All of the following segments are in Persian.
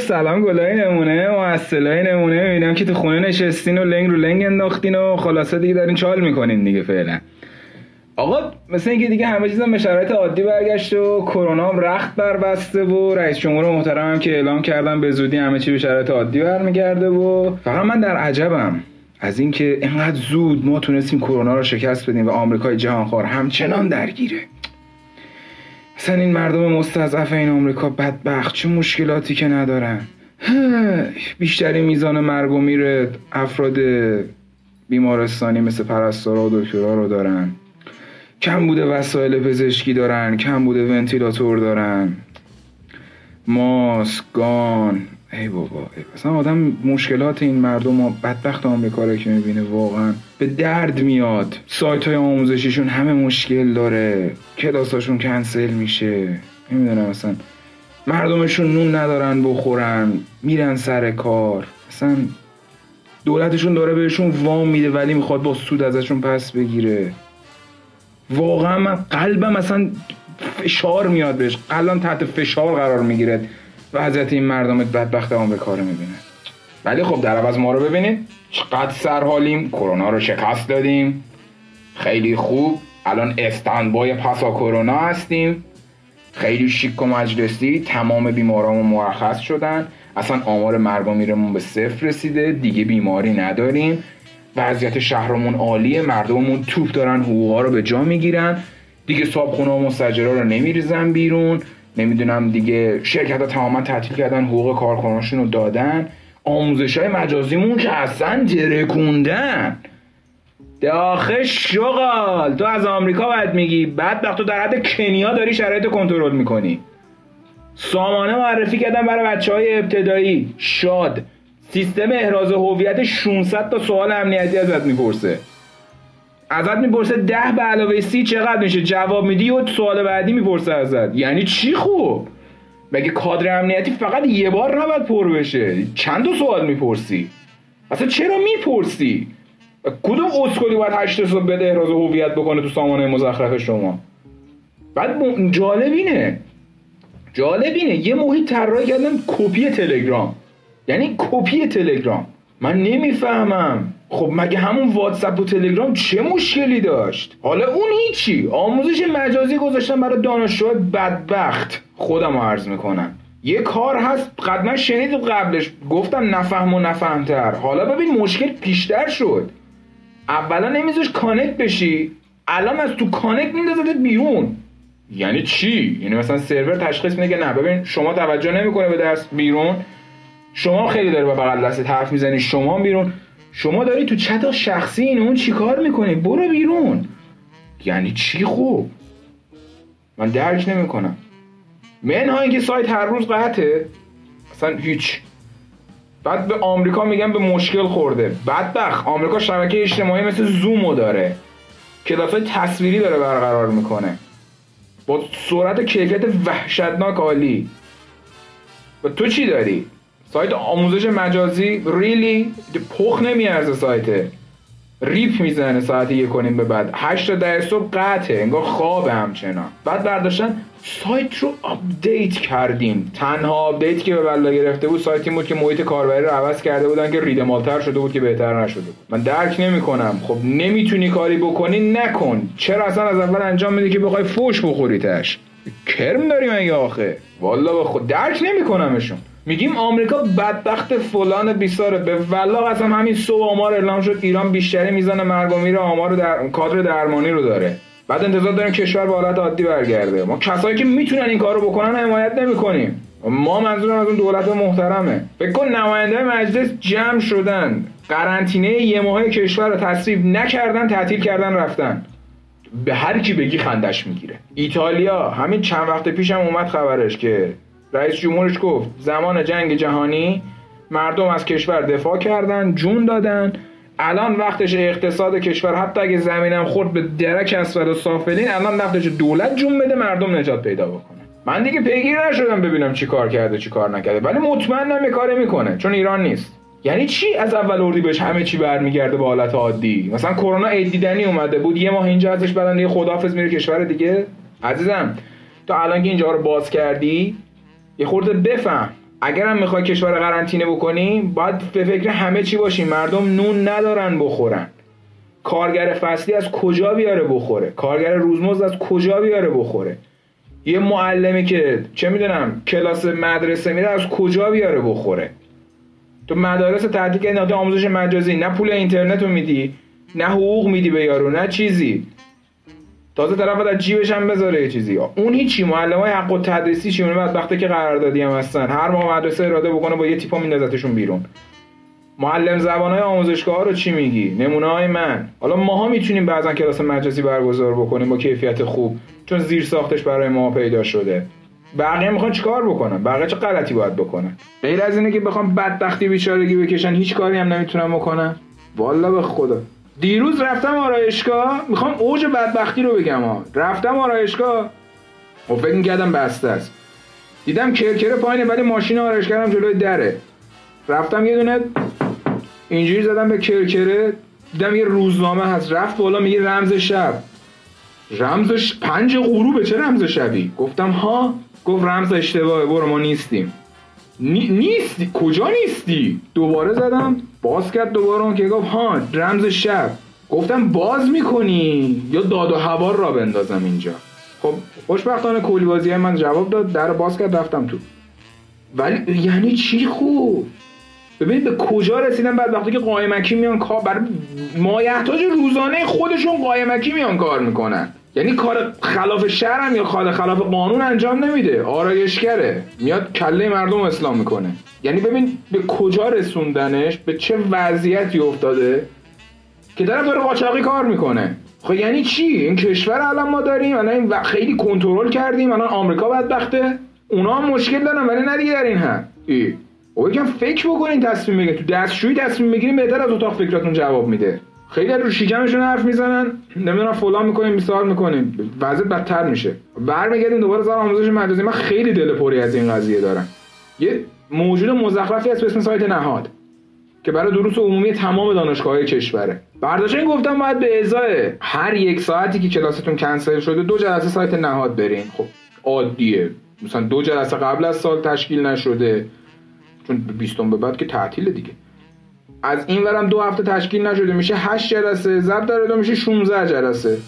سلام گلای نمونه و نمونه. می‌بینم که تو خونه نشستین و لنگ رو لنگ انداختین و خلاصه دیگه دارین چال می‌کنین دیگه فعلا. آقا مثل اینکه دیگه همه چیزم به شرایط عادی برگشت و کرونا هم رخت بربسته و رئیس جمهور محترم هم که اعلام کردم به زودی همه چی به شرایط عادی برمیگرده و فقط من در عجبم از اینکه اینقدر زود ما تونستیم کرونا رو شکست بدیم و آمریکای جهانخوار همچنان درگیره. اصلا این مردم مستضعف این آمریکا بدبخت. چه مشکلاتی که ندارن؟ بیشتری میزان مرگ و میر افراد بیمارستانی مثل پرستارا و دکترا رو دارن. کم بوده وسایل پزشکی دارن کم بوده ونتیلاتور دارن. ماسک گان ای بابا ای اصلا آدم مشکلات این مردم و بدبخت آمریکا رو که می‌بینه واقعا به درد میاد. سایت های آموزشیشون همه مشکل داره. کلاساشون کنسل میشه. نمی‌دونم اصلا. مردمشون نون ندارن بخورن. میرن سر کار. اصلا دولتشون داره بهشون وام میده ولی می‌خواد با سود ازشون پس بگیره. واقعا من قلبم اصلا فشار میاد بهش. قلبم تحت فشار قرار می‌گیره. وضعیت این مردم بدبخت آمریکا رو می‌بینه. ولی خب در عوض ما رو ببینید. چقدر سرحالیم. کرونا رو شکست دادیم. خیلی خوب. الان استانبای پسا کرونا هستیم. خیلی شیک و مجلسی. تمام بیمارامون مرخص شدن. اصلا آمار مرگ و میرمون به صفر رسیده. دیگه بیماری نداریم. وضعیت شهرمون عالیه. مردممون توپ دارن حقوقا رو به جا می‌گیرن. دیگه صابخونه و مستجرا رو نمیریزن بیرون. نمی‌دونم دیگه شرکت ها تماما تعطیل کردن حقوق کارکنانشون رو دادن. آموزش های مجازیمون که اصلا ترکوندن. داخل شغال. تو از آمریکا باید میگی بعد تو در حد کنیا داری شرایط کنترل می‌کنی. سامانه معرفی کردن برای بچه های ابتدایی. شاد. سیستم احراز هویت 600 تا سوال امنیتی ازت می‌پرسه. ازت می‌پرسه ده به علاوه سی چقدر میشه؟ جواب میدی و سوال بعدی می‌پرسه ازت. یعنی چی خوب؟ مگه کادر امنیتی فقط یه بار نباید پر بشه؟ چند تا سوال می‌پرسی؟ اصلا چرا می‌پرسی؟ کدوم اسکلی باید هشت صبح بده احراز هویت بکنه تو سامانه مزخرف شما؟ بعد جالب اینه. جالب یه محیط طراحی کردن کپی تلگرام. یعنی کپی تلگرام. من نمی‌فهمم. خب مگه همون واتساپ و تلگرام چه مشکلی داشت؟ حالا اون هیچی. آموزش مجازی گذاشتن برای دانشجوهای بدبخت. خودم عرض می‌کنم. یه کار هست قدما شنید قبلش. گفتم نفهم و نفهمتر. حالا ببین مشکل پیشتر شد. اولا نمیذاش connect بشی الان از تو connect میندازدت بیرون. یعنی چی؟ یعنی مثلا سرور تشخیص میده که نه ببین شما توجه نمی‌کنه به درس بیرون. شما خیلی داره با بغل دست حرف می‌زنی شما بیرون. شما داری تو چت شخصی این اون چیکار می‌کنی؟ برو بیرون. یعنی چی خوب؟ من درک نمی‌کنم. منهای اینکه سایت هر روز قطعه. اصلا هیچ. بعد به آمریکا میگن به مشکل خورده. بدبخت آمریکا شبکه اجتماعی مثل زومو داره. کلاس تصویری داره برقرار می‌کنه. با سرعت کیفیت وحشتناک عالی. و تو چی داری؟ سایت آموزش مجازی ریلی پخ نمیارزه سایته ریپ می‌زنه ساعت یک کنیم به بعد. هشت ده صبح قطعه انگار خواب همچنان. بعد برداشتن سایت رو update کردیم. تنها update که به بلا گرفته بود سایتی بود که محیط کاربری رو عوض کرده بودن که ریدمالتر شده بود که بهتر نشده بود. من درک نمی‌کنم. خب نمی‌تونی کاری بکنی نکن. چرا اصلا از اول انجام میدی که بخوای فوش بخوریتش کرم داری مگه آخه؟ والا به خود درک نمیکنمشون. میگیم آمریکا بدبخت فلان بیساره. به والله قسم همین صبح آمار اعلام شد ایران بیشتری می‌زنه مرگ و میر آمار در... کادر درمانی رو داره. بعد انتظار داریم کشور به حالت عادی برگرده. ما کسایی که می‌تونن این کارو بکنن حمایت نمی‌کنیم. ما منظورم از اون دولت محترمه. فکر کن نماینده مجلس جمع شدن. قرنطینه یه ماه کشور رو تصریف نکردن تعطیل کردن رفتن. به هر کی بگی خندش می‌گیره. ایتالیا همین چند وقت پیشم اومد خبرش که رئیس جمهورش گفت زمان جنگ جهانی مردم از کشور دفاع کردن جون دادن. الان وقتش اقتصاد کشور حتی اگه زمینم خورد به درک اسفل و سافلین الان وقتش دولت جون بده مردم نجات پیدا بکنه. من دیگه پیگیر نشدم ببینم چی کار کرده چی کار نکرده. ولی مطمئنم یه کاری می‌کنه چون ایران نیست. یعنی چی از اول اردی بهش همه چی برمیگرده به حالت عادی؟ مثلا کرونا عید اومده بود یه ماه اینجا ازش بعدن یه خداحافظ میره کشور دیگه. عزیزم تو الان که اینجا رو باز کردی یه خورده بفهم. اگرم می‌خوای کشور قرنطینه بکنیم باید به فکر همه چی باشیم مردم نون ندارن بخورن. کارگر فصلی از کجا بیاره بخوره؟ کارگر روزمزد از کجا بیاره بخوره؟ یه معلمی که چه می‌دونم کلاس مدرسه میره از کجا بیاره بخوره؟ تو مدارس تعطیل کردی آموزش مجازی نه پول اینترنت رو میدی نه حقوق میدی به یارو نه چیزی. تازه طرف از جیبش هم بذاره یه چیزی. اون هیچی معلم های حق و تدریسی چی؟ بعد وقتی که قراردادی هم هستن. هر ما مدرسه اراده بکنه با یه تیپا میندازتشون بیرون. معلم زبان های آموزشگاه ها رو چی میگی؟ نمونه های من. حالا ماها می‌تونیم بعضا کلاس مجازی برگزار بکنیم با کیفیت خوب چون زیر ساختش برای ما پیدا شده. بقیه می‌خوان چیکار بکنن؟ بقیه چه غلطی باید بکنن؟ غیر از اینه که بخوام بدبختی بیچارگی بکشن هیچ کاری هم نمی‌تونن بکنن والا به خدا. دیروز رفتم آرایشگاه می‌خوام اوج بدبختی رو بگم ها رفتم آرایشگاه و خب فکر می‌کردم بسته است. دیدم کرکره پایینه ولی ماشین آرایشگرم جلوی دره. رفتم یه دونه اینجوری زدم به کرکره دیدم یه روزنامه هست. رفت بالا میگه رمز شب. رمزش پنج غروبه چه رمز شبی؟ گفتم ها گفت رمز اشتباهه برو ما نیستیم. نی... نیستی. کجا نیستی؟ دوباره زدم باز کرد دوباره اون که گفت ها رمز شب. گفتم باز می‌کنی؟ یا داد و هوار را بندازم اینجا. خب خوشبختانه کلی بازی من جواب داد در باز کرد رفتم تو. ولی یعنی چی خوب؟ ببینید به کجا رسیدن بعد وقتی که قایمکی میان کار بر مایحتاج روزانه خودشون قایمکی میان کار می‌کنن. یعنی کار خلاف شرم یا کار خلاف قانون انجام نمیده. آرایشگره. میاد کله مردم اسلام می‌کنه. یعنی ببین به کجا رسوندنش به چه وضعیتی افتاده که طرف داره قاچاقی کار می‌کنه. خب یعنی چی؟ این کشور الان ما داریم الان خیلی کنترل کردیم الان آمریکا بدبخته. اونا هم مشکل دارن ولی نه دیگه در این هم ای. او یکم فکر بکنین تصمیم بگیرین. تو دستشویی تصمیم بگیرین بهتر از اتاق فکراتون جواب میده. خیلی رو شکمشون حرف می‌زنن. نمی‌دونم فلان می‌کنیم مثال می‌کنیم وضعیت بدتر میشه. برمیگردیم دوباره سر آموزش مجازی. من خیلی دل پری از این قضیه دارم. یه موجود مزخرفی به اسم سایت نهاد که برای دروس عمومی تمام دانشگاه کشوره. برداشت این گفتم باید به ازای هر یک ساعتی که کلاستون کنسل شده دو جلسه سایت نهاد برین. خب عادیه. مثلا دو جلسه قبل از سال تشکیل نشده. چون بیستم به بعد که تعطیل دیگه. از این ورم دو هفته تشکیل نشده میشه 8 جلسه ضبط داره دو میشه 16 جلسه.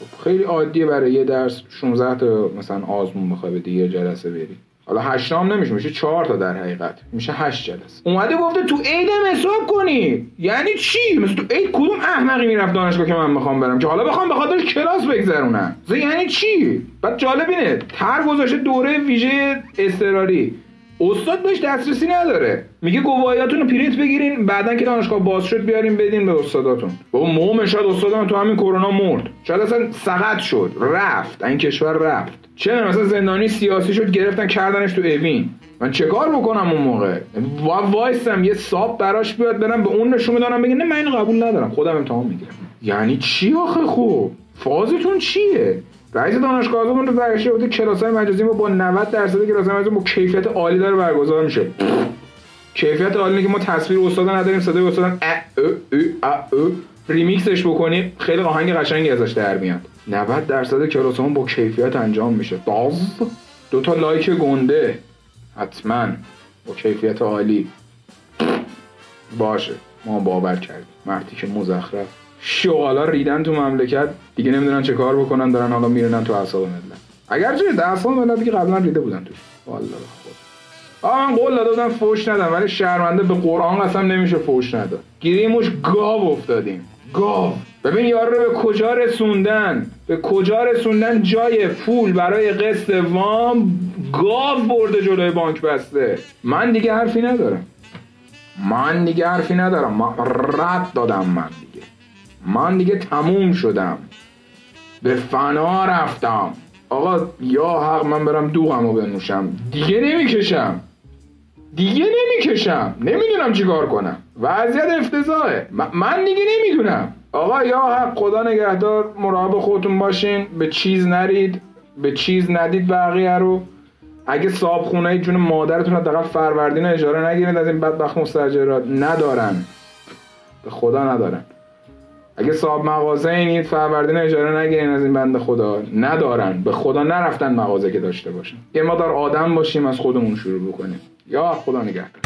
خب خیلی عادیه برای یه درس 16 تا مثلا آزمون بخوای بدی یه جلسه بری. حالا 8 هم نمیشه میشه 4 تا در حقیقت. میشه 8 جلسه. اومده گفته تو عید حساب کنی. یعنی چی؟ مثل تو عید کدوم احمقی می‌رفت دانشگاه که من می‌خوام برم؟ که حالا بخوام به خاطر کلاس بگذرونم. یعنی چی؟ بعد جالب اینه گذاشته دوره ویژه اضطراری. استاد بهش دسترسی نداره. میگه گواهیاتون رو پرینت بگیرین بعدا که دانشگاه باز شد بیارین بدین به استاداتون. بابا موم شاید استادم تو همین کرونا مرد. شاید اصلا سقط شد رفت. این کشور رفت. چه مثلا زندانی سیاسی شد گرفتن کردنش تو اوین. من چه کار بکنم اون موقع؟ وایسم یه ساب براش بیاد برم به اون نشون بدانم بگه نه من اینو قبول ندارم. خودم امتحان می‌گیرم. یعنی چی آخه خوب؟ فازتون چیه؟ رئیس دانشگاهمون رو برگشته بوده کلاس‌های مجازی ما با 90 درصد کلاس‌های مجازی با کیفیت عالی داره برگزار میشه. کیفیت عالی که ما تصویر استاد نداریم صدای استاد ریمیکسش بکنیم. خیلی آهنگ قشنگی ازش در میاد. 90 درصد کلاسمون با کیفیت انجام میشه. باز دو تا لایک گنده. حتما با کیفیت عالی. باشه. ما باور کردیم. مردی که مزخرف. شغالا ریدن تو مملکت دیگه نمی‌دونن چه کار بکنن دارن حالا میرنن تو اعصاب ملت. اگر چه در اعصاب ملت دیگه قبلا ریده بودن توش. والله خود آه من قول داده بودم فوش ندم ولی شرمنده به قرآن قسم نمیشه فوش نداد. گیریموش گاو افتادیم. گاو. ببین یارو رو به کجا رسوندن؟ به کجا رسوندن؟ جای پول برای قسط وام گاو برده جلوی بانک بسته. من دیگه حرفی ندارم. من دیگه حرفی ندارم. من رد دادم من. من دیگه تموم شدم. به فنا رفتم. آقا یا حق من برم دوغمو بنوشم. دیگه نمی‌کشم. دیگه نمی‌کشم. نمی‌دونم چیکار کنم. وضعیت افتضاحه. من دیگه نمی‌دونم. آقا یا حق خدا نگهدار مراقب خودتون باشین. به چیز نرید. به چیز ندید بقیه رو. اگه صاحب خونه جون مادرتون حداقل فروردین اجاره نگیرید از این بدبخت مستاجرات ندارن. به خدا ندارن. اگه صاحب مغازه اینید فروردین اجاره نگیرین از این بند خدا. ندارن. به خدا نرفتن مغازه که داشته باشن. یه ما در آدم باشیم از خودمون شروع بکنیم. یا خدا نگهدار.